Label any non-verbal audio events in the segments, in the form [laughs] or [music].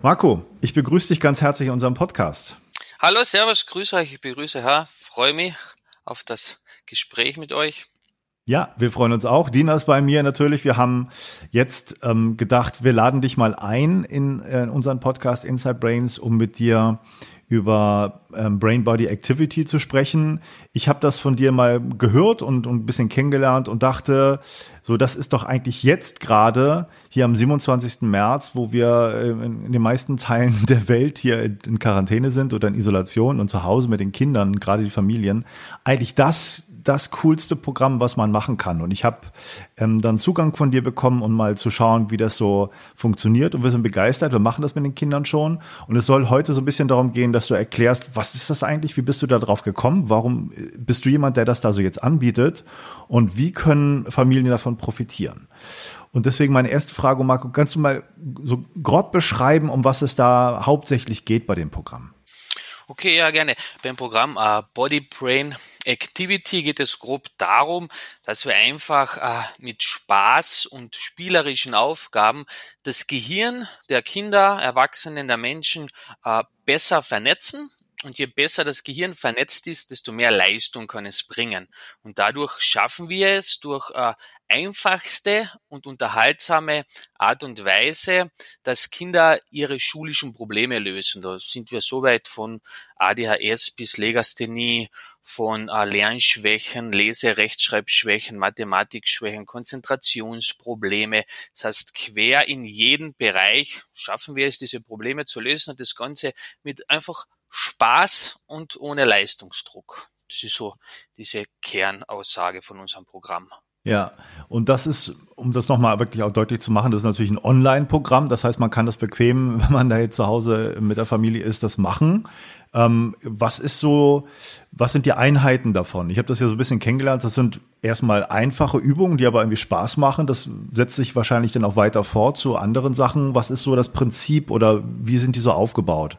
Marco, ich begrüße dich ganz herzlich in unserem Podcast. Hallo, Servus, grüße euch, ich begrüße Herr, freue mich auf das Gespräch mit euch. Ja, wir freuen uns auch. Dina ist bei mir natürlich. Wir haben jetzt ähm, gedacht, wir laden dich mal ein in, äh, in unseren Podcast Inside Brains, um mit dir über ähm, Brain Body Activity zu sprechen. Ich habe das von dir mal gehört und, und ein bisschen kennengelernt und dachte, so das ist doch eigentlich jetzt gerade hier am 27. März, wo wir äh, in, in den meisten Teilen [laughs] der Welt hier in Quarantäne sind oder in Isolation und zu Hause mit den Kindern, gerade die Familien, eigentlich das das coolste Programm, was man machen kann. Und ich habe ähm, dann Zugang von dir bekommen, um mal zu schauen, wie das so funktioniert. Und wir sind begeistert. Wir machen das mit den Kindern schon. Und es soll heute so ein bisschen darum gehen, dass du erklärst, was ist das eigentlich? Wie bist du da drauf gekommen? Warum äh, bist du jemand, der das da so jetzt anbietet? Und wie können Familien davon profitieren? Und deswegen meine erste Frage, Marco, kannst du mal so grob beschreiben, um was es da hauptsächlich geht bei dem Programm? Okay, ja, gerne. Beim Programm uh, Body Brain Activity geht es grob darum, dass wir einfach äh, mit Spaß und spielerischen Aufgaben das Gehirn der Kinder, Erwachsenen, der Menschen äh, besser vernetzen. Und je besser das Gehirn vernetzt ist, desto mehr Leistung kann es bringen. Und dadurch schaffen wir es durch äh, einfachste und unterhaltsame Art und Weise, dass Kinder ihre schulischen Probleme lösen. Da sind wir so weit von ADHS bis Legasthenie, von äh, Lernschwächen, Lese-, Rechtschreibschwächen, Mathematikschwächen, Konzentrationsprobleme. Das heißt, quer in jeden Bereich schaffen wir es, diese Probleme zu lösen und das Ganze mit einfach Spaß und ohne Leistungsdruck. Das ist so diese Kernaussage von unserem Programm. Ja, und das ist, um das nochmal wirklich auch deutlich zu machen, das ist natürlich ein Online-Programm. Das heißt, man kann das bequem, [laughs] wenn man da jetzt zu Hause mit der Familie ist, das machen. Ähm, was ist so, was sind die Einheiten davon? Ich habe das ja so ein bisschen kennengelernt. Das sind erstmal einfache Übungen, die aber irgendwie Spaß machen. Das setzt sich wahrscheinlich dann auch weiter fort zu anderen Sachen. Was ist so das Prinzip oder wie sind die so aufgebaut?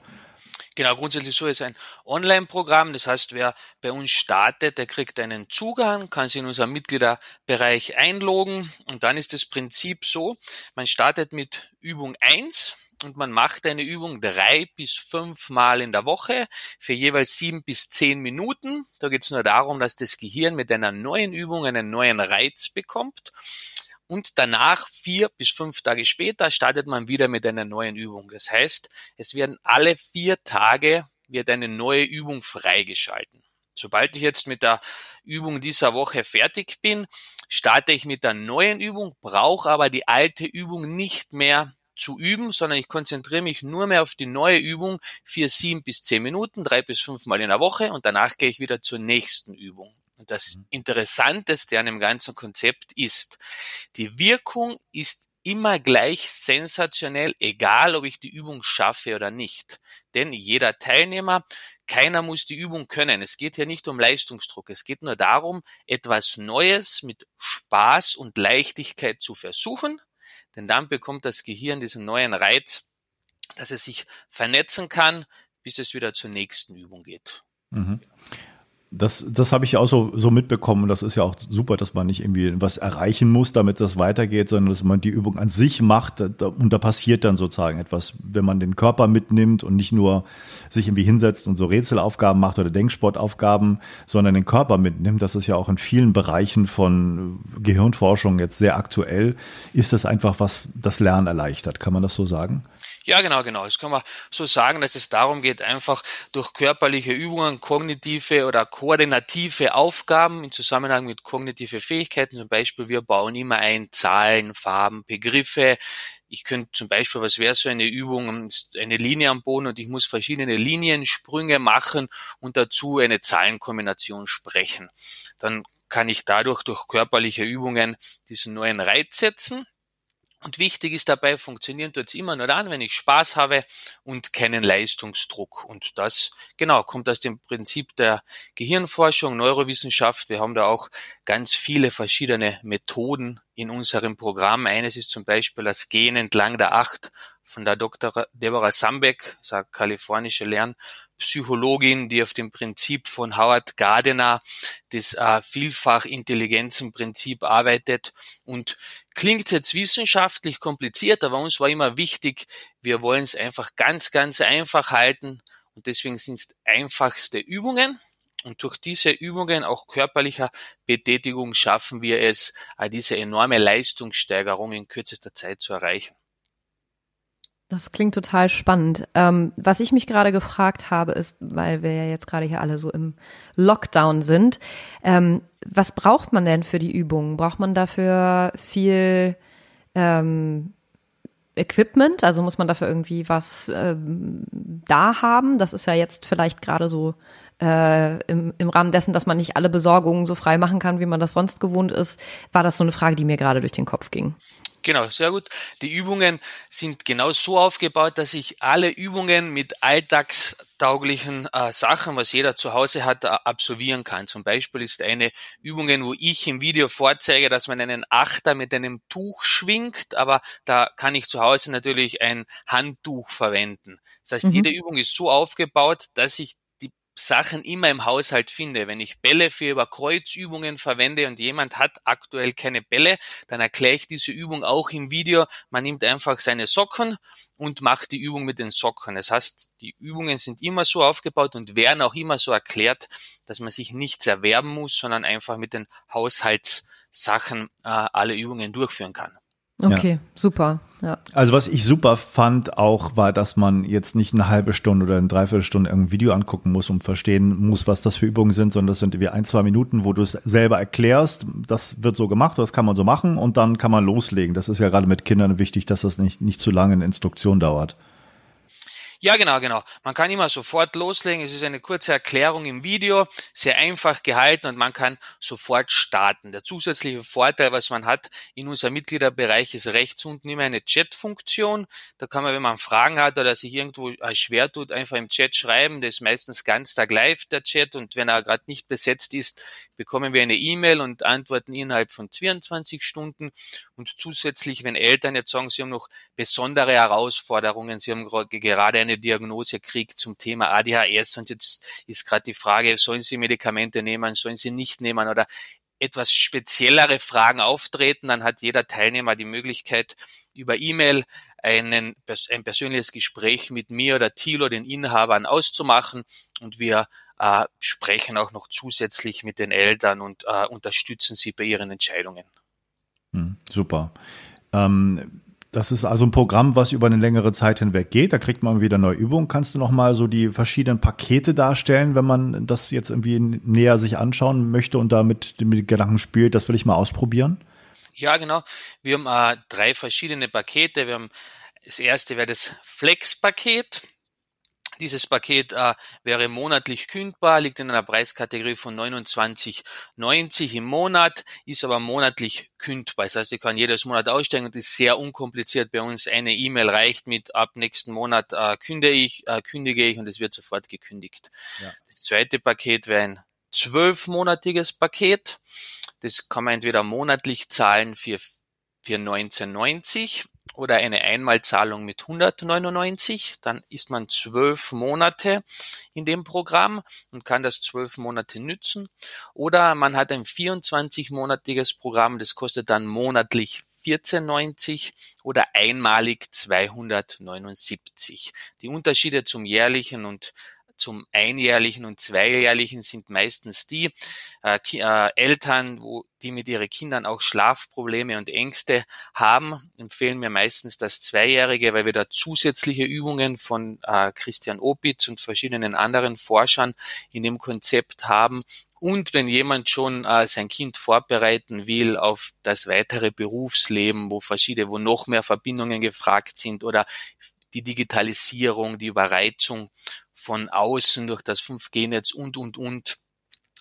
Genau, grundsätzlich so ist ein Online-Programm. Das heißt, wer bei uns startet, der kriegt einen Zugang, kann sich in unserem Mitgliederbereich einloggen und dann ist das Prinzip so, man startet mit Übung eins und man macht eine Übung drei bis fünf Mal in der Woche für jeweils sieben bis zehn Minuten. Da geht es nur darum, dass das Gehirn mit einer neuen Übung einen neuen Reiz bekommt. Und danach, vier bis fünf Tage später, startet man wieder mit einer neuen Übung. Das heißt, es werden alle vier Tage wird eine neue Übung freigeschalten. Sobald ich jetzt mit der Übung dieser Woche fertig bin, starte ich mit der neuen Übung, brauche aber die alte Übung nicht mehr zu üben, sondern ich konzentriere mich nur mehr auf die neue Übung für sieben bis zehn Minuten, drei bis fünf Mal in der Woche und danach gehe ich wieder zur nächsten Übung. Und das mhm. Interessanteste an dem ganzen Konzept ist, die Wirkung ist immer gleich sensationell, egal ob ich die Übung schaffe oder nicht. Denn jeder Teilnehmer, keiner muss die Übung können. Es geht hier nicht um Leistungsdruck. Es geht nur darum, etwas Neues mit Spaß und Leichtigkeit zu versuchen denn dann bekommt das Gehirn diesen neuen Reiz, dass es sich vernetzen kann, bis es wieder zur nächsten Übung geht. Mhm. Das, das habe ich auch so, so mitbekommen. Das ist ja auch super, dass man nicht irgendwie was erreichen muss, damit das weitergeht, sondern dass man die Übung an sich macht. Und da passiert dann sozusagen etwas, wenn man den Körper mitnimmt und nicht nur sich irgendwie hinsetzt und so Rätselaufgaben macht oder Denksportaufgaben, sondern den Körper mitnimmt. Das ist ja auch in vielen Bereichen von Gehirnforschung jetzt sehr aktuell. Ist das einfach, was das Lernen erleichtert? Kann man das so sagen? Ja, genau, genau. Das kann man so sagen, dass es darum geht, einfach durch körperliche Übungen kognitive oder koordinative Aufgaben im Zusammenhang mit kognitive Fähigkeiten, zum Beispiel wir bauen immer ein Zahlen, Farben, Begriffe. Ich könnte zum Beispiel, was wäre so eine Übung, eine Linie am Boden und ich muss verschiedene Liniensprünge machen und dazu eine Zahlenkombination sprechen. Dann kann ich dadurch durch körperliche Übungen diesen neuen Reiz setzen und wichtig ist dabei, funktionieren tut es immer nur dann, wenn ich Spaß habe und keinen Leistungsdruck. Und das, genau, kommt aus dem Prinzip der Gehirnforschung, Neurowissenschaft. Wir haben da auch ganz viele verschiedene Methoden in unserem Programm. Eines ist zum Beispiel das Gehen entlang der Acht von der Dr. Deborah Sambeck, eine kalifornische Lern- Psychologin, die auf dem Prinzip von Howard Gardner, das äh, Vielfach-Intelligenzen-Prinzip arbeitet und klingt jetzt wissenschaftlich kompliziert, aber uns war immer wichtig, wir wollen es einfach ganz, ganz einfach halten und deswegen sind es einfachste Übungen. Und durch diese Übungen auch körperlicher Betätigung schaffen wir es, diese enorme Leistungssteigerung in kürzester Zeit zu erreichen. Das klingt total spannend. Ähm, was ich mich gerade gefragt habe, ist, weil wir ja jetzt gerade hier alle so im Lockdown sind, ähm, was braucht man denn für die Übungen? Braucht man dafür viel ähm, Equipment? Also muss man dafür irgendwie was ähm, da haben? Das ist ja jetzt vielleicht gerade so äh, im, im Rahmen dessen, dass man nicht alle Besorgungen so frei machen kann, wie man das sonst gewohnt ist, war das so eine Frage, die mir gerade durch den Kopf ging. Genau, sehr gut. Die Übungen sind genau so aufgebaut, dass ich alle Übungen mit alltagstauglichen äh, Sachen, was jeder zu Hause hat, äh, absolvieren kann. Zum Beispiel ist eine Übung, wo ich im Video vorzeige, dass man einen Achter mit einem Tuch schwingt, aber da kann ich zu Hause natürlich ein Handtuch verwenden. Das heißt, mhm. jede Übung ist so aufgebaut, dass ich Sachen immer im Haushalt finde. Wenn ich Bälle für Überkreuzübungen verwende und jemand hat aktuell keine Bälle, dann erkläre ich diese Übung auch im Video. Man nimmt einfach seine Socken und macht die Übung mit den Socken. Das heißt, die Übungen sind immer so aufgebaut und werden auch immer so erklärt, dass man sich nichts erwerben muss, sondern einfach mit den Haushaltssachen äh, alle Übungen durchführen kann. Okay, ja. super. Ja. Also was ich super fand auch, war, dass man jetzt nicht eine halbe Stunde oder eine Dreiviertelstunde irgendein Video angucken muss, um verstehen muss, was das für Übungen sind, sondern das sind wie ein, zwei Minuten, wo du es selber erklärst. Das wird so gemacht, das kann man so machen und dann kann man loslegen. Das ist ja gerade mit Kindern wichtig, dass das nicht, nicht zu lange in Instruktion dauert. Ja, genau, genau. Man kann immer sofort loslegen. Es ist eine kurze Erklärung im Video, sehr einfach gehalten und man kann sofort starten. Der zusätzliche Vorteil, was man hat in unserem Mitgliederbereich, ist rechts unten immer eine Chat-Funktion. Da kann man, wenn man Fragen hat oder sich irgendwo schwer tut, einfach im Chat schreiben. Das ist meistens ganz Tag live, der Chat. Und wenn er gerade nicht besetzt ist, bekommen wir eine E-Mail und antworten innerhalb von 24 Stunden. Und zusätzlich, wenn Eltern jetzt sagen, sie haben noch besondere Herausforderungen, sie haben gerade eine Diagnose kriegt zum Thema ADHS und jetzt ist gerade die Frage, sollen sie Medikamente nehmen, sollen sie nicht nehmen oder etwas speziellere Fragen auftreten, dann hat jeder Teilnehmer die Möglichkeit, über E-Mail ein persönliches Gespräch mit mir oder Thilo, den Inhabern, auszumachen und wir äh, sprechen auch noch zusätzlich mit den Eltern und äh, unterstützen sie bei ihren Entscheidungen. Hm, super. Ähm, das ist also ein Programm, was über eine längere Zeit hinweg geht. Da kriegt man wieder neue Übungen. Kannst du noch mal so die verschiedenen Pakete darstellen, wenn man das jetzt irgendwie näher sich anschauen möchte und damit mit Gedanken spielt, das will ich mal ausprobieren? Ja, genau. Wir haben äh, drei verschiedene Pakete. Wir haben das erste wäre das Flex-Paket. Dieses Paket äh, wäre monatlich kündbar, liegt in einer Preiskategorie von 29,90 im Monat, ist aber monatlich kündbar. Das heißt, ich kann jedes Monat aussteigen und ist sehr unkompliziert. Bei uns eine E-Mail reicht mit ab nächsten Monat äh, kündige ich, äh, kündige ich und es wird sofort gekündigt. Ja. Das zweite Paket wäre ein zwölfmonatiges Paket. Das kann man entweder monatlich zahlen für, für 1990 oder eine Einmalzahlung mit 199, dann ist man zwölf Monate in dem Programm und kann das zwölf Monate nützen. Oder man hat ein 24-monatiges Programm, das kostet dann monatlich 14,90 oder einmalig 279. Die Unterschiede zum jährlichen und zum einjährlichen und zweijährlichen sind meistens die äh, äh, Eltern, wo die mit ihren Kindern auch Schlafprobleme und Ängste haben, empfehlen mir meistens das Zweijährige, weil wir da zusätzliche Übungen von äh, Christian Opitz und verschiedenen anderen Forschern in dem Konzept haben. Und wenn jemand schon äh, sein Kind vorbereiten will auf das weitere Berufsleben, wo verschiedene, wo noch mehr Verbindungen gefragt sind oder die Digitalisierung, die Überreizung von außen durch das 5G-Netz und, und, und,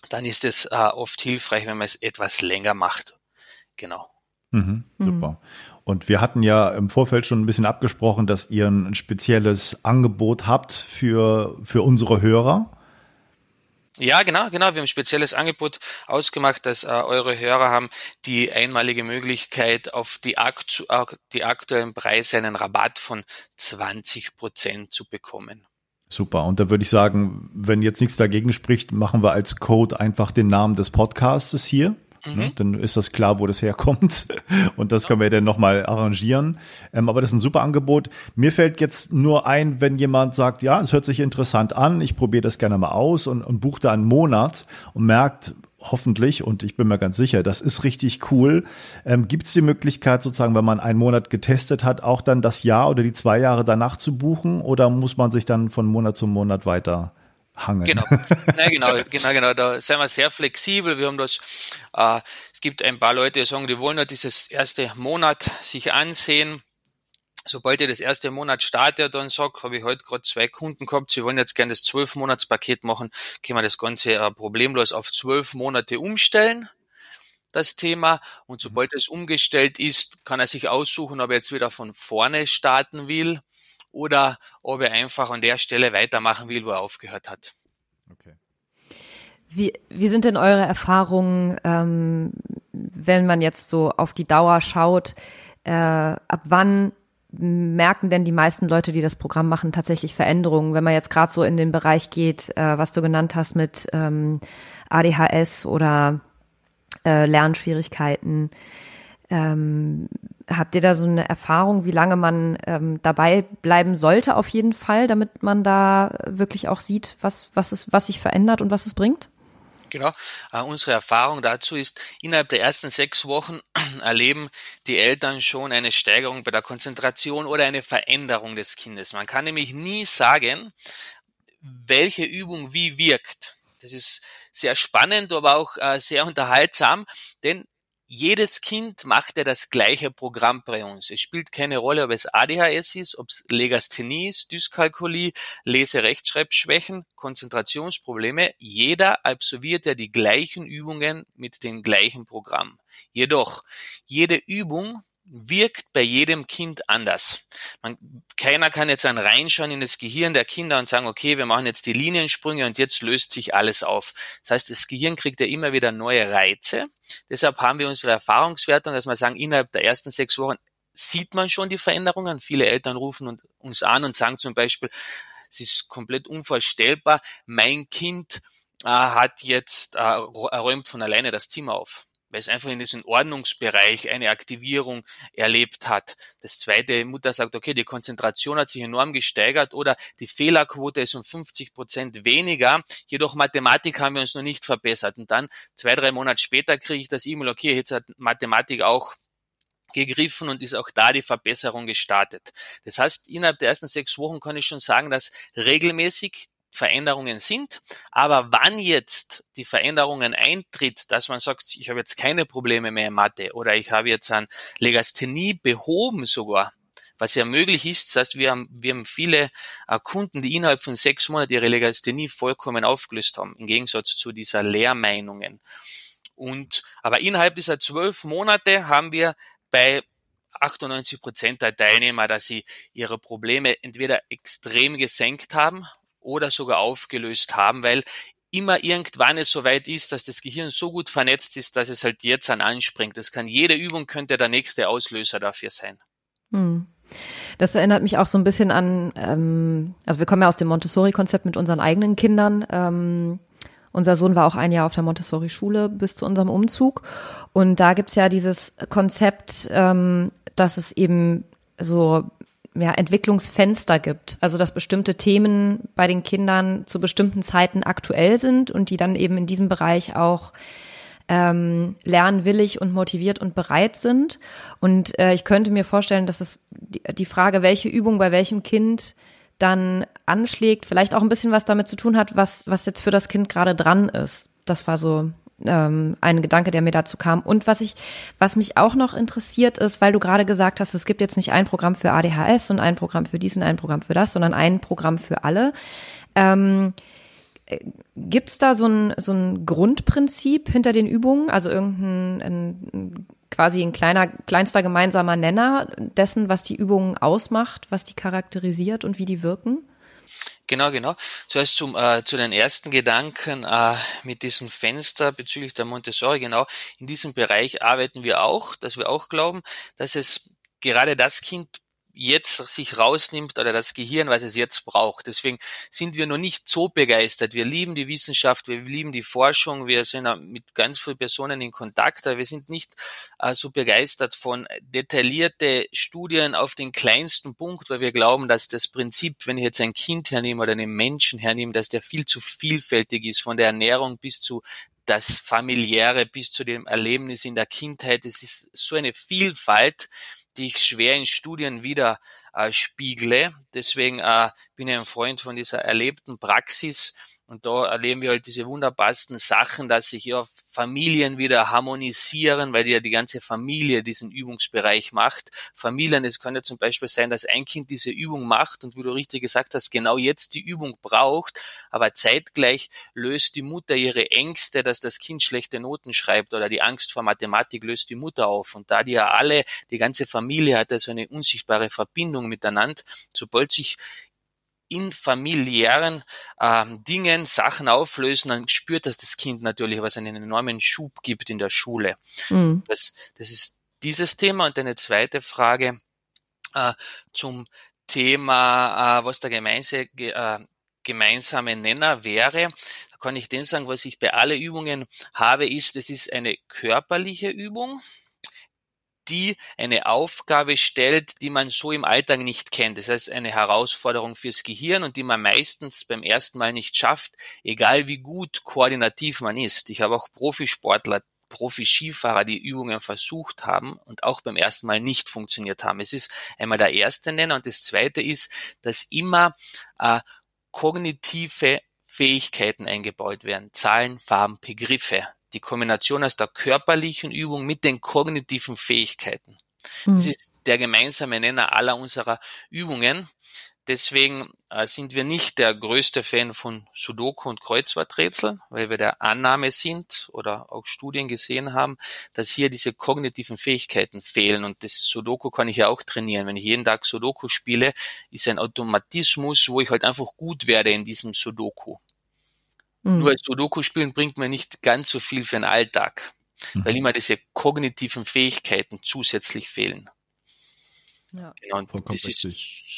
dann ist es äh, oft hilfreich, wenn man es etwas länger macht. Genau. Mhm, super. Mhm. Und wir hatten ja im Vorfeld schon ein bisschen abgesprochen, dass ihr ein spezielles Angebot habt für, für unsere Hörer. Ja, genau, genau. Wir haben ein spezielles Angebot ausgemacht, dass äh, eure Hörer haben die einmalige Möglichkeit, auf die, aktu die aktuellen Preise einen Rabatt von 20 Prozent zu bekommen. Super. Und da würde ich sagen, wenn jetzt nichts dagegen spricht, machen wir als Code einfach den Namen des Podcastes hier. Ne? Mhm. Dann ist das klar, wo das herkommt. [laughs] Und das können wir dann nochmal arrangieren. Ähm, aber das ist ein super Angebot. Mir fällt jetzt nur ein, wenn jemand sagt, ja, es hört sich interessant an, ich probiere das gerne mal aus und, und bucht da einen Monat und merkt, hoffentlich, und ich bin mir ganz sicher, das ist richtig cool. Ähm, Gibt es die Möglichkeit, sozusagen, wenn man einen Monat getestet hat, auch dann das Jahr oder die zwei Jahre danach zu buchen? Oder muss man sich dann von Monat zu Monat weiter hangen? Genau, [laughs] Nein, genau, genau, genau. Da sind wir sehr flexibel. Wir haben das, äh, es gibt ein paar Leute, die sagen, die wollen ja dieses erste Monat sich ansehen sobald ihr das erste Monat startet dann sagt, habe ich heute gerade zwei Kunden gehabt, sie wollen jetzt gerne das zwölf Monats Paket machen, können wir das Ganze äh, problemlos auf zwölf Monate umstellen das Thema und sobald es umgestellt ist, kann er sich aussuchen, ob er jetzt wieder von vorne starten will oder ob er einfach an der Stelle weitermachen will, wo er aufgehört hat. Okay. Wie, wie sind denn eure Erfahrungen, ähm, wenn man jetzt so auf die Dauer schaut? Äh, ab wann merken denn die meisten Leute, die das Programm machen, tatsächlich Veränderungen? Wenn man jetzt gerade so in den Bereich geht, äh, was du genannt hast mit ähm, ADHS oder äh, Lernschwierigkeiten, ähm, habt ihr da so eine Erfahrung, wie lange man ähm, dabei bleiben sollte auf jeden Fall, damit man da wirklich auch sieht, was, was, es, was sich verändert und was es bringt? Genau. Äh, unsere Erfahrung dazu ist, innerhalb der ersten sechs Wochen [clears throat] erleben die Eltern schon eine Steigerung bei der Konzentration oder eine Veränderung des Kindes. Man kann nämlich nie sagen, welche Übung wie wirkt. Das ist sehr spannend, aber auch äh, sehr unterhaltsam, denn jedes Kind macht ja das gleiche Programm bei uns. Es spielt keine Rolle, ob es ADHS ist, ob es Legasthenie ist, Dyskalkulie, Lese-Rechtschreibschwächen, Konzentrationsprobleme. Jeder absolviert ja die gleichen Übungen mit dem gleichen Programm. Jedoch, jede Übung wirkt bei jedem Kind anders. Man, keiner kann jetzt dann reinschauen in das Gehirn der Kinder und sagen, okay, wir machen jetzt die Liniensprünge und jetzt löst sich alles auf. Das heißt, das Gehirn kriegt ja immer wieder neue Reize. Deshalb haben wir unsere Erfahrungswertung, dass wir sagen, innerhalb der ersten sechs Wochen sieht man schon die Veränderungen. Viele Eltern rufen uns an und sagen zum Beispiel, es ist komplett unvorstellbar, mein Kind äh, hat jetzt, äh, räumt von alleine das Zimmer auf weil es einfach in diesem Ordnungsbereich eine Aktivierung erlebt hat. Das zweite, Mutter sagt, okay, die Konzentration hat sich enorm gesteigert oder die Fehlerquote ist um 50 Prozent weniger, jedoch Mathematik haben wir uns noch nicht verbessert. Und dann zwei, drei Monate später kriege ich das E-Mail, okay, jetzt hat Mathematik auch gegriffen und ist auch da die Verbesserung gestartet. Das heißt, innerhalb der ersten sechs Wochen kann ich schon sagen, dass regelmäßig Veränderungen sind. Aber wann jetzt die Veränderungen eintritt, dass man sagt, ich habe jetzt keine Probleme mehr in Mathe oder ich habe jetzt an Legasthenie behoben sogar, was ja möglich ist. Das heißt, wir haben, wir haben viele äh, Kunden, die innerhalb von sechs Monaten ihre Legasthenie vollkommen aufgelöst haben, im Gegensatz zu dieser Lehrmeinungen. Und, aber innerhalb dieser zwölf Monate haben wir bei 98 Prozent der Teilnehmer, dass sie ihre Probleme entweder extrem gesenkt haben oder sogar aufgelöst haben, weil immer irgendwann es soweit ist, dass das Gehirn so gut vernetzt ist, dass es halt jetzt an anspringt. Das kann jede Übung könnte der nächste Auslöser dafür sein. Hm. Das erinnert mich auch so ein bisschen an, ähm, also wir kommen ja aus dem Montessori-Konzept mit unseren eigenen Kindern. Ähm, unser Sohn war auch ein Jahr auf der Montessori-Schule bis zu unserem Umzug. Und da gibt's ja dieses Konzept, ähm, dass es eben so ja, Entwicklungsfenster gibt. Also dass bestimmte Themen bei den Kindern zu bestimmten Zeiten aktuell sind und die dann eben in diesem Bereich auch ähm, lernwillig und motiviert und bereit sind. Und äh, ich könnte mir vorstellen, dass es die, Frage, welche Übung bei welchem Kind dann anschlägt, vielleicht auch ein bisschen was damit zu tun hat, was, was jetzt für das Kind gerade dran ist. Das war so ähm, ein Gedanke, der mir dazu kam. Und was ich, was mich auch noch interessiert ist, weil du gerade gesagt hast, es gibt jetzt nicht ein Programm für ADHS und ein Programm für dies und ein Programm für das, sondern ein Programm für alle. Ähm, Gibt es da so ein, so ein Grundprinzip hinter den Übungen? Also irgendein ein, quasi ein kleiner, kleinster gemeinsamer Nenner dessen, was die Übungen ausmacht, was die charakterisiert und wie die wirken? Genau, genau. Zuerst zum, äh, zu den ersten Gedanken äh, mit diesem Fenster bezüglich der Montessori. Genau, in diesem Bereich arbeiten wir auch, dass wir auch glauben, dass es gerade das Kind jetzt sich rausnimmt oder das Gehirn, was es jetzt braucht. Deswegen sind wir noch nicht so begeistert. Wir lieben die Wissenschaft, wir lieben die Forschung, wir sind mit ganz vielen Personen in Kontakt, aber wir sind nicht äh, so begeistert von detaillierte Studien auf den kleinsten Punkt, weil wir glauben, dass das Prinzip, wenn ich jetzt ein Kind hernehme oder einen Menschen hernehme, dass der viel zu vielfältig ist, von der Ernährung bis zu das familiäre bis zu dem Erlebnis in der Kindheit. Es ist so eine Vielfalt, die ich schwer in Studien wieder äh, spiegle. Deswegen äh, bin ich ein Freund von dieser erlebten Praxis und da erleben wir halt diese wunderbarsten Sachen, dass sich ja Familien wieder harmonisieren, weil ja die ganze Familie diesen Übungsbereich macht. Familien, es kann ja zum Beispiel sein, dass ein Kind diese Übung macht und wie du richtig gesagt hast, genau jetzt die Übung braucht, aber zeitgleich löst die Mutter ihre Ängste, dass das Kind schlechte Noten schreibt oder die Angst vor Mathematik löst die Mutter auf. Und da die ja alle, die ganze Familie hat ja so eine unsichtbare Verbindung miteinander, sobald sich in familiären ähm, Dingen Sachen auflösen, dann spürt das das Kind natürlich, was einen enormen Schub gibt in der Schule. Mhm. Das, das ist dieses Thema. Und eine zweite Frage äh, zum Thema, äh, was der gemeinse, äh, gemeinsame Nenner wäre. Da kann ich den sagen, was ich bei alle Übungen habe, ist, es ist eine körperliche Übung die eine Aufgabe stellt, die man so im Alltag nicht kennt. Das heißt, eine Herausforderung fürs Gehirn und die man meistens beim ersten Mal nicht schafft, egal wie gut koordinativ man ist. Ich habe auch Profisportler Profi-Skifahrer, die Übungen versucht haben und auch beim ersten Mal nicht funktioniert haben. Es ist einmal der erste Nenner und das zweite ist, dass immer äh, kognitive Fähigkeiten eingebaut werden. Zahlen, Farben, Begriffe die Kombination aus der körperlichen Übung mit den kognitiven Fähigkeiten. Mhm. Das ist der gemeinsame Nenner aller unserer Übungen. Deswegen äh, sind wir nicht der größte Fan von Sudoku und Kreuzworträtsel, weil wir der Annahme sind oder auch Studien gesehen haben, dass hier diese kognitiven Fähigkeiten fehlen. Und das Sudoku kann ich ja auch trainieren. Wenn ich jeden Tag Sudoku spiele, ist ein Automatismus, wo ich halt einfach gut werde in diesem Sudoku. Mhm. Nur Sudoku spielen bringt mir nicht ganz so viel für den Alltag, mhm. weil immer diese kognitiven Fähigkeiten zusätzlich fehlen. Ja. Genau, und das ist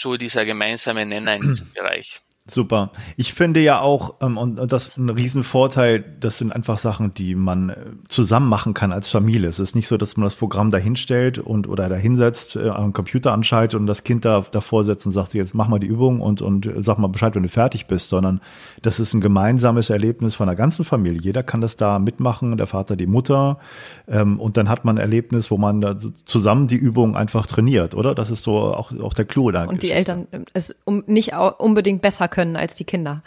so dieser gemeinsame Nenner in diesem [clears throat] Bereich. Super. Ich finde ja auch, ähm, und, und das ein Riesenvorteil, das sind einfach Sachen, die man äh, zusammen machen kann als Familie. Es ist nicht so, dass man das Programm dahinstellt und oder dahinsetzt, äh, am Computer anschaltet und das Kind da davor setzt und sagt, jetzt mach mal die Übung und, und sag mal Bescheid, wenn du fertig bist, sondern das ist ein gemeinsames Erlebnis von der ganzen Familie. Jeder kann das da mitmachen, der Vater, die Mutter, ähm, und dann hat man ein Erlebnis, wo man da zusammen die Übung einfach trainiert, oder? Das ist so auch, auch der Clou da. Und die Eltern äh, es um, nicht unbedingt besser können als die Kinder.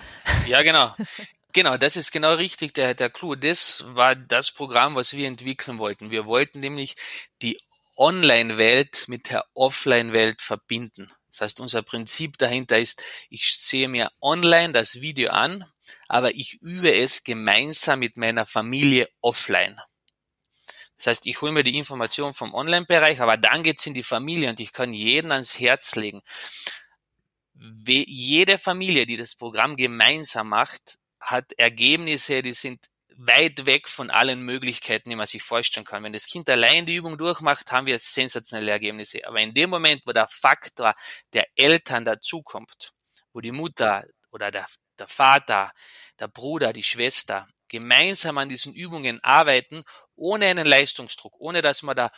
Ja, genau. Genau, das ist genau richtig der, der Clou. Das war das Programm, was wir entwickeln wollten. Wir wollten nämlich die Online-Welt mit der Offline-Welt verbinden. Das heißt, unser Prinzip dahinter ist, ich sehe mir online das Video an, aber ich übe es gemeinsam mit meiner Familie offline. Das heißt, ich hole mir die Information vom Online-Bereich, aber dann geht's in die Familie und ich kann jeden ans Herz legen jede Familie, die das Programm gemeinsam macht, hat Ergebnisse, die sind weit weg von allen Möglichkeiten, die man sich vorstellen kann. Wenn das Kind allein die Übung durchmacht, haben wir sensationelle Ergebnisse. Aber in dem Moment, wo der Faktor der Eltern dazukommt, wo die Mutter oder der, der Vater, der Bruder, die Schwester gemeinsam an diesen Übungen arbeiten, ohne einen Leistungsdruck, ohne dass man da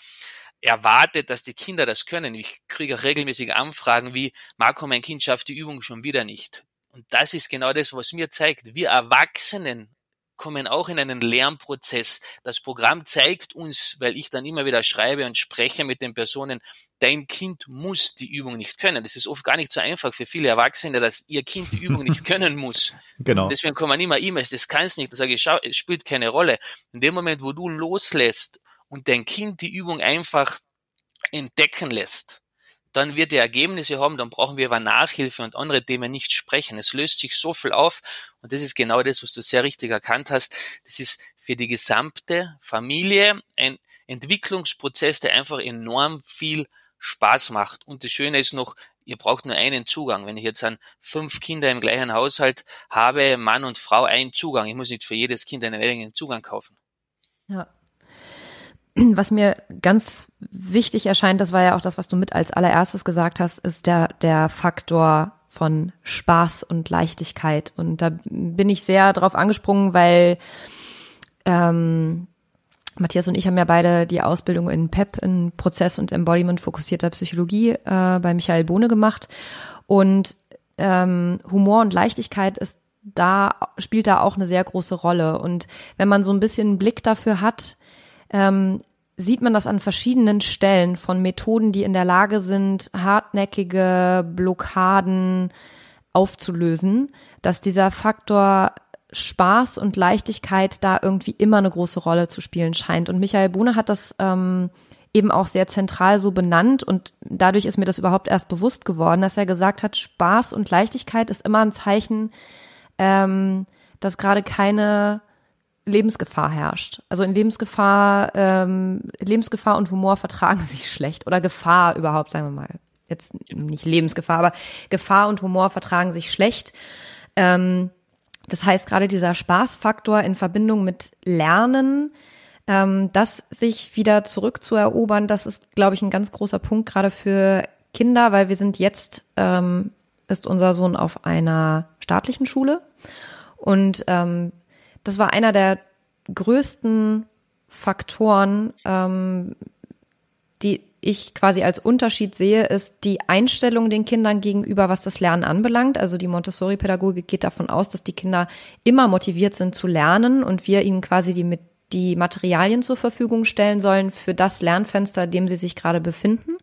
erwartet, dass die Kinder das können. Ich kriege auch regelmäßig Anfragen wie, Marco, mein Kind schafft die Übung schon wieder nicht. Und das ist genau das, was mir zeigt. Wir Erwachsenen kommen auch in einen Lernprozess. Das Programm zeigt uns, weil ich dann immer wieder schreibe und spreche mit den Personen, dein Kind muss die Übung nicht können. Das ist oft gar nicht so einfach für viele Erwachsene, dass ihr Kind die Übung nicht können muss. [laughs] Genau. Deswegen kommen immer E-Mails, das kann es nicht. Da sage ich, schau, es spielt keine Rolle. In dem Moment, wo du loslässt und dein Kind die Übung einfach entdecken lässt, dann wird er Ergebnisse haben, dann brauchen wir über Nachhilfe und andere Themen nicht sprechen. Es löst sich so viel auf und das ist genau das, was du sehr richtig erkannt hast. Das ist für die gesamte Familie ein Entwicklungsprozess, der einfach enorm viel Spaß macht. Und das Schöne ist noch, ihr braucht nur einen Zugang. Wenn ich jetzt an fünf Kinder im gleichen Haushalt habe, Mann und Frau einen Zugang. Ich muss nicht für jedes Kind einen eigenen Zugang kaufen. Ja. [clears throat] was mir ganz wichtig erscheint, das war ja auch das, was du mit als allererstes gesagt hast, ist der, der Faktor von Spaß und Leichtigkeit. Und da bin ich sehr drauf angesprungen, weil ähm, Matthias und ich haben ja beide die Ausbildung in PEP, in Prozess- und Embodiment fokussierter Psychologie, äh, bei Michael Bohne gemacht. Und ähm, Humor und Leichtigkeit ist da, spielt da auch eine sehr große Rolle. Und wenn man so ein bisschen einen Blick dafür hat, ähm, sieht man das an verschiedenen Stellen von Methoden, die in der Lage sind, hartnäckige Blockaden aufzulösen, dass dieser Faktor Spaß und Leichtigkeit da irgendwie immer eine große Rolle zu spielen scheint. Und Michael Bohne hat das ähm, eben auch sehr zentral so benannt und dadurch ist mir das überhaupt erst bewusst geworden, dass er gesagt hat, Spaß und Leichtigkeit ist immer ein Zeichen, ähm, dass gerade keine Lebensgefahr herrscht. Also in Lebensgefahr, ähm, Lebensgefahr und Humor vertragen [laughs] sich schlecht oder Gefahr überhaupt, sagen wir mal. Jetzt nicht Lebensgefahr, aber Gefahr und Humor vertragen sich schlecht. Ähm, das heißt, gerade dieser Spaßfaktor in Verbindung mit Lernen, ähm, das sich wieder zurückzuerobern, das ist, glaube ich, ein ganz großer Punkt gerade für Kinder, weil wir sind jetzt, ähm, ist unser Sohn auf einer staatlichen Schule und ähm, das war einer der größten Faktoren, ähm, die ich quasi als Unterschied sehe, ist die Einstellung den Kindern gegenüber, was das Lernen anbelangt. Also die Montessori-Pädagogik geht davon aus, dass die Kinder immer motiviert sind zu lernen und wir ihnen quasi die, die Materialien zur Verfügung stellen sollen für das Lernfenster, in dem sie sich gerade befinden.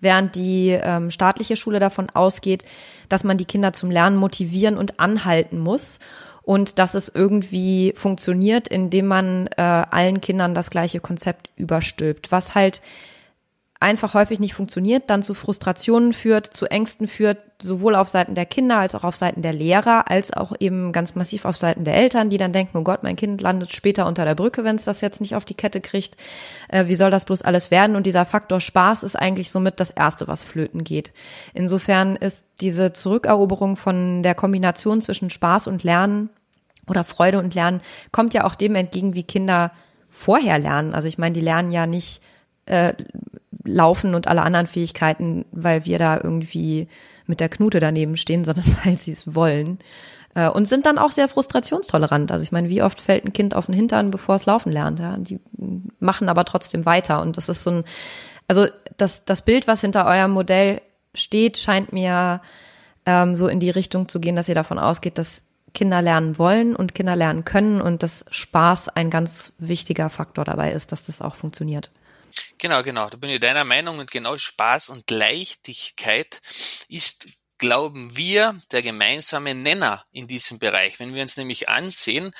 Während die ähm, staatliche Schule davon ausgeht, dass man die Kinder zum Lernen motivieren und anhalten muss und dass es irgendwie funktioniert, indem man äh, allen Kindern das gleiche Konzept überstülpt, was halt einfach häufig nicht funktioniert, dann zu Frustrationen führt, zu Ängsten führt, sowohl auf Seiten der Kinder als auch auf Seiten der Lehrer, als auch eben ganz massiv auf Seiten der Eltern, die dann denken, oh Gott, mein Kind landet später unter der Brücke, wenn es das jetzt nicht auf die Kette kriegt. Äh, wie soll das bloß alles werden? Und dieser Faktor Spaß ist eigentlich somit das Erste, was flöten geht. Insofern ist diese Zurückeroberung von der Kombination zwischen Spaß und Lernen oder Freude und Lernen kommt ja auch dem entgegen, wie Kinder vorher lernen. Also ich meine, die lernen ja nicht äh, Laufen und alle anderen Fähigkeiten, weil wir da irgendwie mit der Knute daneben stehen, sondern [laughs] weil sie es wollen. Äh, und sind dann auch sehr frustrationstolerant. Also ich meine, wie oft fällt ein Kind auf den Hintern, bevor es laufen lernt? Ja? Die machen aber trotzdem weiter. Und das ist so ein, also das, das Bild, was hinter eurem Modell steht, scheint mir ähm, so in die Richtung zu gehen, dass ihr davon ausgeht, dass Kinder lernen wollen und Kinder lernen können und dass Spaß ein ganz wichtiger Faktor dabei ist, dass das auch funktioniert. Genau, genau. Da bin ich deiner Meinung und genau Spaß und Leichtigkeit ist, glauben wir, der gemeinsame Nenner in diesem Bereich. Wenn wir uns nämlich ansehen,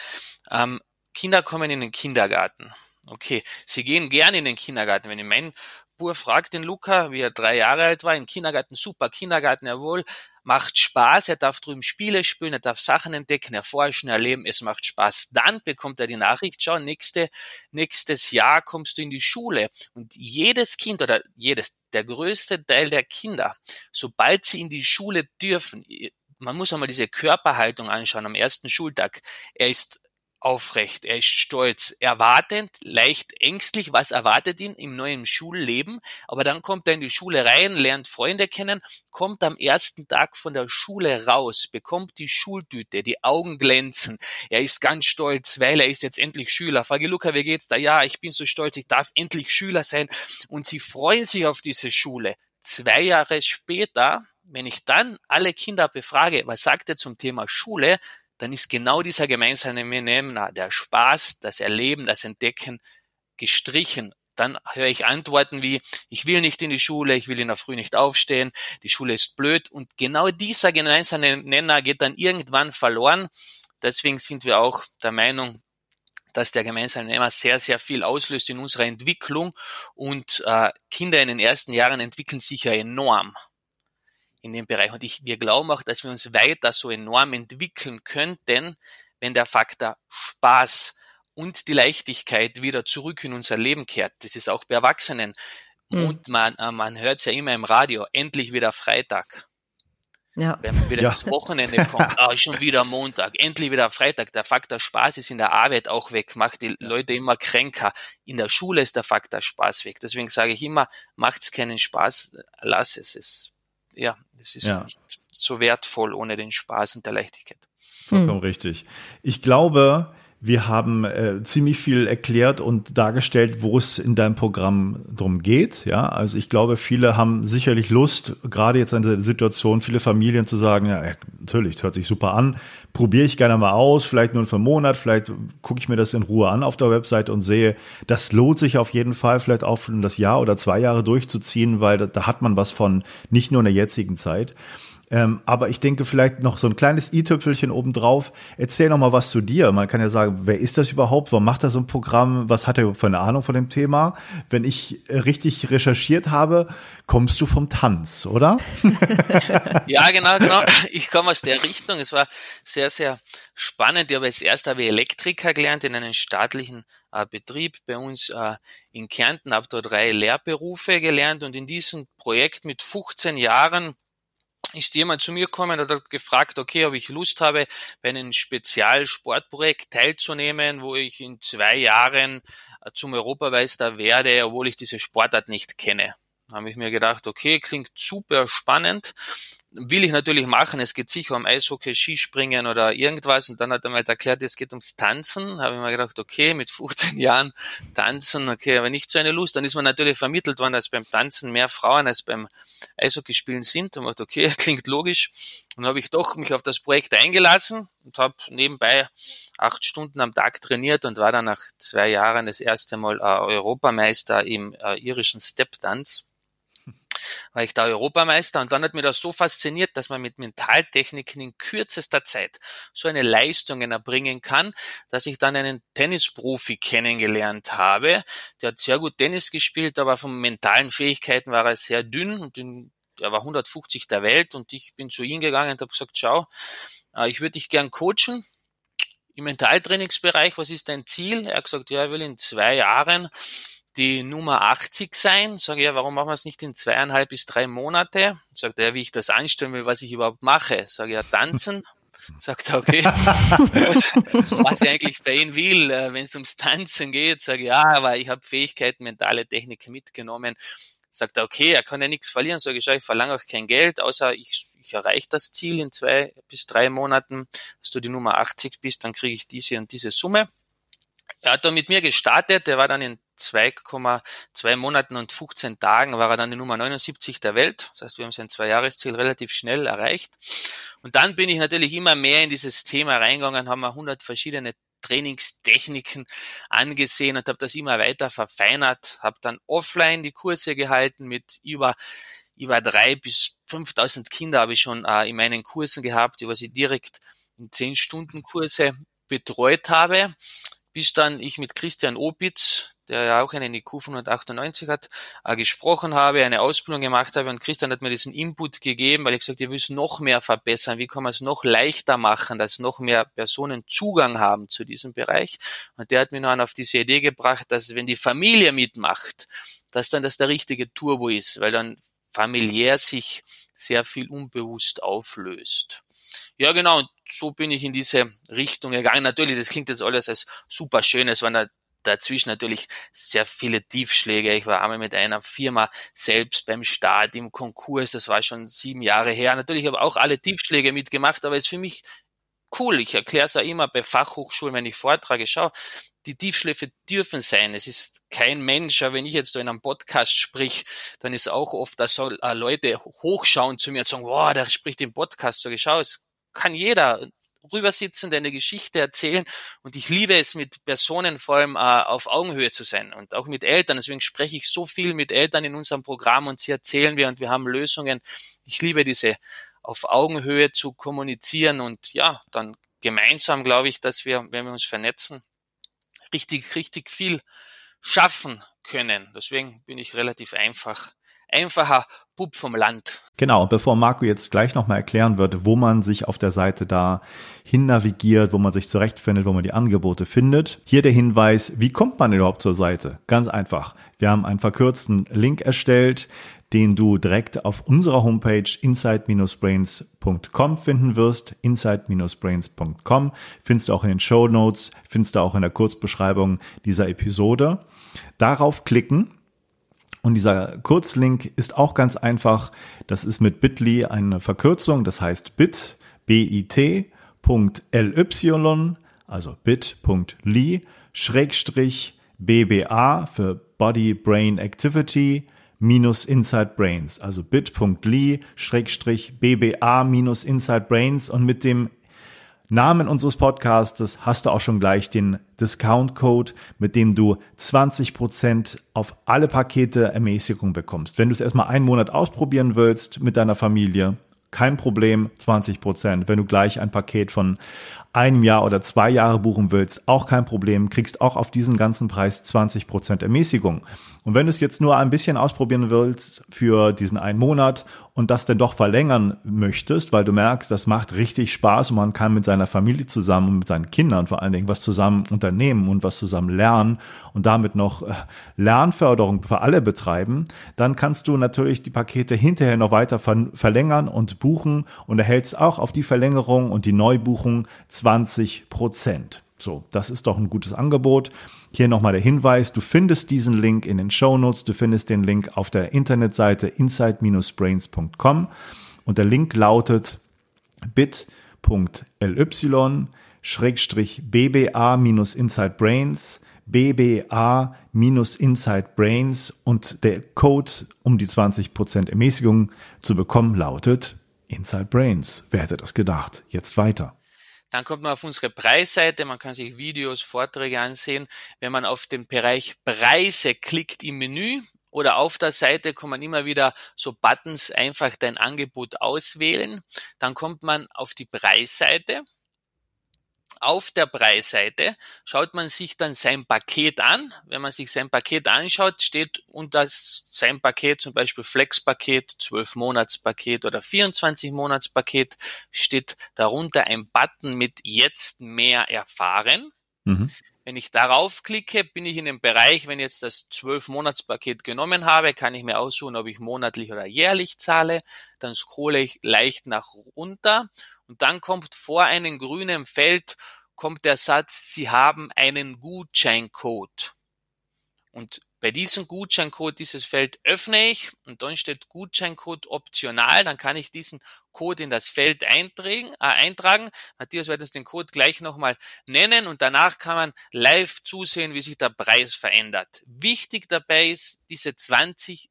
ähm, Kinder kommen in den Kindergarten. Okay, sie gehen gerne in den Kindergarten. Wenn ich mein Bub fragt den Luca, wie er drei Jahre alt war, im Kindergarten, super Kindergarten, jawohl, macht Spaß, er darf drüben Spiele spielen, er darf Sachen entdecken, erforschen, erleben, es macht Spaß. Dann bekommt er die Nachricht, schau, nächste, nächstes Jahr kommst du in die Schule. Und jedes Kind oder jedes, der größte Teil der Kinder, sobald sie in die Schule dürfen, man muss einmal diese Körperhaltung anschauen am ersten Schultag. Er ist aufrecht, er ist stolz, erwartend, leicht ängstlich, was erwartet ihn im neuen Schulleben, aber dann kommt er in die Schule rein, lernt Freunde kennen, kommt am ersten Tag von der Schule raus, bekommt die Schultüte, die Augen glänzen, er ist ganz stolz, weil er ist jetzt endlich Schüler. Frage Luca, wie geht's da? Ja, ich bin so stolz, ich darf endlich Schüler sein und sie freuen sich auf diese Schule. Zwei Jahre später, wenn ich dann alle Kinder befrage, was sagt er zum Thema Schule, dann ist genau dieser gemeinsame Nenner, der Spaß, das Erleben, das Entdecken gestrichen. Dann höre ich Antworten wie, ich will nicht in die Schule, ich will in der Früh nicht aufstehen, die Schule ist blöd. Und genau dieser gemeinsame Nenner geht dann irgendwann verloren. Deswegen sind wir auch der Meinung, dass der gemeinsame Nenner sehr, sehr viel auslöst in unserer Entwicklung und äh, Kinder in den ersten Jahren entwickeln sich ja enorm in dem Bereich. Und ich, wir glauben auch, dass wir uns weiter so enorm entwickeln könnten, wenn der Faktor Spaß und die Leichtigkeit wieder zurück in unser Leben kehrt. Das ist auch bei Erwachsenen. Mhm. Und man, äh, man hört es ja immer im Radio, endlich wieder Freitag. Ja. Wenn man wieder ja. ins Wochenende kommt, [laughs] ah, schon wieder Montag, endlich wieder Freitag. Der Faktor Spaß ist in der Arbeit auch weg, macht die Leute immer kränker. In der Schule ist der Faktor Spaß weg. Deswegen sage ich immer, macht's keinen Spaß, lass es. es ja, es ist ja. nicht so wertvoll ohne den Spaß und der Leichtigkeit. Vollkommen hm. richtig. Ich glaube, wir haben äh, ziemlich viel erklärt und dargestellt, wo es in deinem Programm drum geht. Ja, also ich glaube, viele haben sicherlich Lust, gerade jetzt in der Situation, viele Familien zu sagen, ja, natürlich, hört sich super an, probiere ich gerne mal aus, vielleicht nur für einen Monat, vielleicht gucke ich mir das in Ruhe an auf der Website und sehe, das lohnt sich auf jeden Fall, vielleicht auch das Jahr oder zwei Jahre durchzuziehen, weil da, da hat man was von, nicht nur in der jetzigen Zeit. Ähm, aber ich denke vielleicht noch so ein kleines i-Tüpfelchen obendrauf. Erzähl noch mal was zu dir. Man kann ja sagen, wer ist das überhaupt? Warum macht er so ein Programm? Was hat er für eine Ahnung von dem Thema? Wenn ich richtig recherchiert habe, kommst du vom Tanz, oder? [laughs] ja, genau, genau. Ich komme aus der Richtung. Es war sehr, sehr spannend. Ich habe als erst Elektriker gelernt in einem staatlichen äh, Betrieb bei uns äh, in Kärnten, habe dort drei Lehrberufe gelernt und in diesem Projekt mit 15 Jahren ist jemand zu mir gekommen hat gefragt, okay, ob ich Lust habe, bei einem Spezialsportprojekt teilzunehmen, wo ich in zwei Jahren äh, zum Europameister werde, obwohl ich diese Sportart nicht kenne. Habe ich mir gedacht, okay, klingt super spannend will ich natürlich machen. Es geht sicher um Eishockey, Skispringen oder irgendwas. Und dann hat er mir halt erklärt, es geht ums Tanzen. Habe ich mir gedacht, okay, mit 15 [laughs] Jahren tanzen, okay, aber nicht so eine Lust. Dann ist man natürlich vermittelt worden, dass beim Tanzen mehr Frauen als beim Eishockeyspielen sind. Und dachte, okay, [laughs] klingt logisch. Und habe ich doch mich auf das Projekt eingelassen und habe nebenbei acht Stunden am Tag trainiert und war dann nach zwei Jahren das erste Mal äh, Europameister im äh, irischen Step-Dance war ich da Europameister und dann hat mir das so fasziniert, dass man mit Mentaltechniken in kürzester Zeit so eine Leistungen erbringen kann, dass ich dann einen Tennisprofi kennengelernt habe. Der hat sehr gut Tennis gespielt, aber von mentalen Fähigkeiten war er sehr dünn und in er war 150 der Welt und ich bin zu ihm gegangen und habe gesagt, schau, äh, ich würde dich gern coachen im Mentaltrainingsbereich. Was ist dein Ziel? Er hat gesagt, ja, er will in zwei Jahren die Nummer 80 sein. Sage ja, warum machen wir es nicht in zweieinhalb bis drei Monate? Sagt er, wie ich das anstellen will, was ich überhaupt mache. Sage ja, tanzen. [laughs] Sagt er, okay. [laughs] was ich eigentlich bei ihm will, äh, wenn es ums Tanzen geht, sage ja, aber ich habe Fähigkeiten, mentale Technik mitgenommen. Sagt er, okay, er kann ja nichts verlieren. Sage ich, ich verlange auch kein Geld, außer ich, ich erreiche das Ziel in zwei bis drei Monaten, dass du die Nummer 80 bist, dann kriege ich diese und diese Summe. Er hat da mit mir gestartet, der war dann in 2,2 Monaten und 15 Tagen war er dann die Nummer 79 der Welt. Das heißt, wir haben sein Zwei-Jahres-Ziel relativ schnell erreicht. Und dann bin ich natürlich immer mehr in dieses Thema reingegangen, haben wir 100 verschiedene Trainingstechniken angesehen und habe das immer weiter verfeinert, habe dann offline die Kurse gehalten mit über über drei bis 5000 Kinder habe ich schon äh, in meinen Kursen gehabt, über sie direkt in 10 Stunden Kurse betreut habe bis dann ich mit Christian Opitz, der ja auch einen IQ von 198 hat, äh, gesprochen habe, eine Ausbildung gemacht habe und Christian hat mir diesen Input gegeben, weil ich gesagt, ihr will es noch mehr verbessern, wie kann man es noch leichter machen, dass noch mehr Personen Zugang haben zu diesem Bereich und der hat mir dann auf diese Idee gebracht, dass wenn die Familie mitmacht, dass dann das der richtige Turbo ist, weil dann familiär sich sehr viel unbewusst auflöst. Ja, genau. Und so bin ich in diese Richtung gegangen. Natürlich, das klingt jetzt alles als super schön. Es waren dazwischen natürlich sehr viele Tiefschläge. Ich war einmal mit einer Firma selbst beim Start im Konkurs. Das war schon sieben Jahre her. Natürlich habe auch alle Tiefschläge mitgemacht, aber es ist für mich cool. Ich erkläre es ja immer bei Fachhochschulen, wenn ich vortrage. Schau, die Tiefschläfe dürfen sein. Es ist kein Mensch, aber wenn ich jetzt da in einem Podcast sprich, dann ist auch oft, dass äh, Leute hochschauen zu mir und sagen, wow, der spricht im Podcast. So, schau, es kann jeder rübersitzen, deine Geschichte erzählen. Und ich liebe es, mit Personen vor allem äh, auf Augenhöhe zu sein und auch mit Eltern. Deswegen spreche ich so viel mit Eltern in unserem Programm und sie erzählen wir und wir haben Lösungen. Ich liebe diese auf Augenhöhe zu kommunizieren und ja, dann gemeinsam glaube ich, dass wir, wenn wir uns vernetzen, richtig, richtig viel schaffen können. Deswegen bin ich relativ einfach einfacher Bub vom Land. Genau, bevor Marco jetzt gleich nochmal erklären wird, wo man sich auf der Seite da hin navigiert, wo man sich zurechtfindet, wo man die Angebote findet. Hier der Hinweis, wie kommt man überhaupt zur Seite? Ganz einfach. Wir haben einen verkürzten Link erstellt, den du direkt auf unserer Homepage inside-brains.com finden wirst. inside-brains.com findest du auch in den Show Notes, findest du auch in der Kurzbeschreibung dieser Episode. Darauf klicken und dieser Kurzlink ist auch ganz einfach. Das ist mit Bitly eine Verkürzung, das heißt bit, bit.ly, also bit.ly, Schrägstrich BBA für Body Brain Activity minus Inside Brains, also bit.ly Schrägstrich BBA minus Inside Brains und mit dem Namen unseres Podcastes hast du auch schon gleich den Discount-Code, mit dem du 20% auf alle Pakete Ermäßigung bekommst. Wenn du es erstmal einen Monat ausprobieren willst mit deiner Familie, kein Problem, 20%. Wenn du gleich ein Paket von einem Jahr oder zwei Jahre buchen willst, auch kein Problem, kriegst auch auf diesen ganzen Preis 20% Ermäßigung. Und wenn du es jetzt nur ein bisschen ausprobieren willst für diesen einen Monat und das denn doch verlängern möchtest, weil du merkst, das macht richtig Spaß und man kann mit seiner Familie zusammen und mit seinen Kindern vor allen Dingen was zusammen unternehmen und was zusammen lernen und damit noch äh, Lernförderung für alle betreiben, dann kannst du natürlich die Pakete hinterher noch weiter verlängern und buchen und erhältst auch auf die Verlängerung und die Neubuchung 20 Prozent. So, das ist doch ein gutes Angebot. Hier nochmal der Hinweis, du findest diesen Link in den Show Notes, du findest den Link auf der Internetseite inside-brains.com und der Link lautet bit.ly schrägstrich BBA-Inside Brains, BBA-Inside Brains und der Code, um die 20% Ermäßigung zu bekommen, lautet Inside Brains. Wer hätte das gedacht? Jetzt weiter. Dann kommt man auf unsere Preisseite, man kann sich Videos, Vorträge ansehen. Wenn man auf den Bereich Preise klickt im Menü oder auf der Seite kommen immer wieder so Buttons, einfach dein Angebot auswählen. Dann kommt man auf die Preisseite auf der Preisseite schaut man sich dann sein Paket an. Wenn man sich sein Paket anschaut, steht unter sein Paket zum Beispiel Flex-Paket, 12-Monats-Paket oder 24-Monats-Paket, steht darunter ein Button mit Jetzt mehr erfahren. Mhm. Wenn ich darauf klicke, bin ich in dem Bereich, wenn ich jetzt das 12-Monats-Paket genommen habe, kann ich mir aussuchen, ob ich monatlich oder jährlich zahle. Dann scrolle ich leicht nach runter und dann kommt vor einem grünen Feld kommt der Satz, Sie haben einen Gutscheincode. Und bei diesem Gutscheincode, dieses Feld öffne ich und dann steht Gutscheincode optional. Dann kann ich diesen Code in das Feld eintragen. Äh, eintragen. Matthias wird uns den Code gleich nochmal nennen und danach kann man live zusehen, wie sich der Preis verändert. Wichtig dabei ist, diese 20%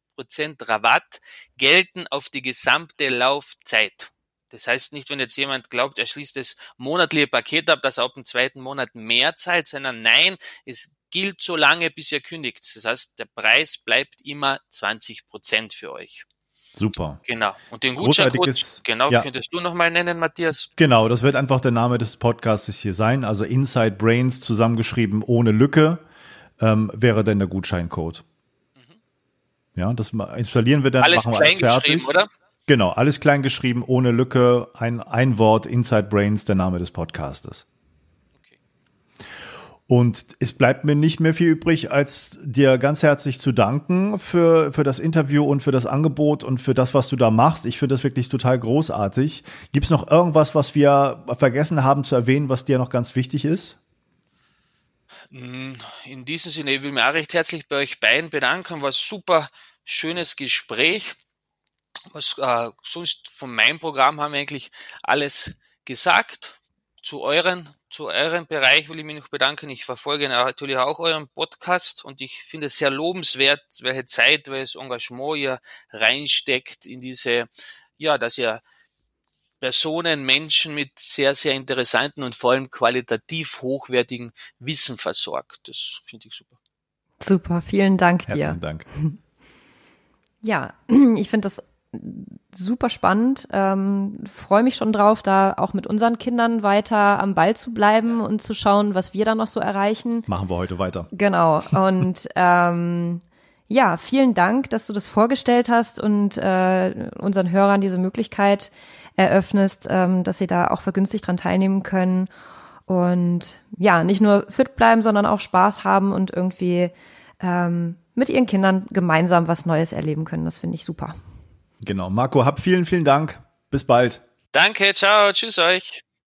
Rabatt gelten auf die gesamte Laufzeit. Das heißt nicht, wenn jetzt jemand glaubt, er schließt das monatliche Paket ab, dass er ab dem zweiten Monat mehr zahlt, sondern nein, es gilt so lange, bis ihr kündigt. Das heißt, der Preis bleibt immer 20 Prozent für euch. Super. Genau. Und den Gutscheincode, genau, ja. könntest du nochmal nennen, Matthias? Genau, das wird einfach der Name des Podcasts hier sein. Also Inside Brains zusammengeschrieben ohne Lücke ähm, wäre denn der Gutscheincode. Mhm. Ja, das installieren wir dann, alles machen wir alles fertig. oder? Genau, alles klein geschrieben, ohne Lücke, ein, ein Wort, Inside Brains, der Name des Podcastes. Und es bleibt mir nicht mehr viel übrig, als dir ganz herzlich zu danken für, für das Interview und für das Angebot und für das, was du da machst. Ich finde das wirklich total großartig. Gibt es noch irgendwas, was wir vergessen haben zu erwähnen, was dir noch ganz wichtig ist? In diesem Sinne, ich will mich auch recht herzlich bei euch beiden bedanken. War ein super schönes Gespräch was äh, sonst von meinem Programm haben wir eigentlich alles gesagt. Zu euren, zu eurem Bereich will ich mich noch bedanken. Ich verfolge natürlich auch euren Podcast und ich finde es sehr lobenswert, welche Zeit, welches Engagement ihr reinsteckt in diese, ja, dass ihr Personen, Menschen mit sehr, sehr interessanten und vor allem qualitativ hochwertigen Wissen versorgt. Das finde ich super. Super, vielen Dank dir. Herzlichen Dank. [laughs] Ja, [clears throat] ich finde das super spannend. Ähm, Freue mich schon drauf, da auch mit unseren Kindern weiter am Ball zu bleiben und zu schauen, was wir da noch so erreichen. Machen wir heute weiter. Genau. Und [laughs] ähm, ja, vielen Dank, dass du das vorgestellt hast und äh, unseren Hörern diese Möglichkeit eröffnest, ähm, dass sie da auch vergünstigt dran teilnehmen können. Und ja, nicht nur fit bleiben, sondern auch Spaß haben und irgendwie ähm, mit ihren Kindern gemeinsam was Neues erleben können. Das finde ich super. Genau. Marco, hab vielen, vielen Dank. Bis bald. Danke, ciao, tschüss euch.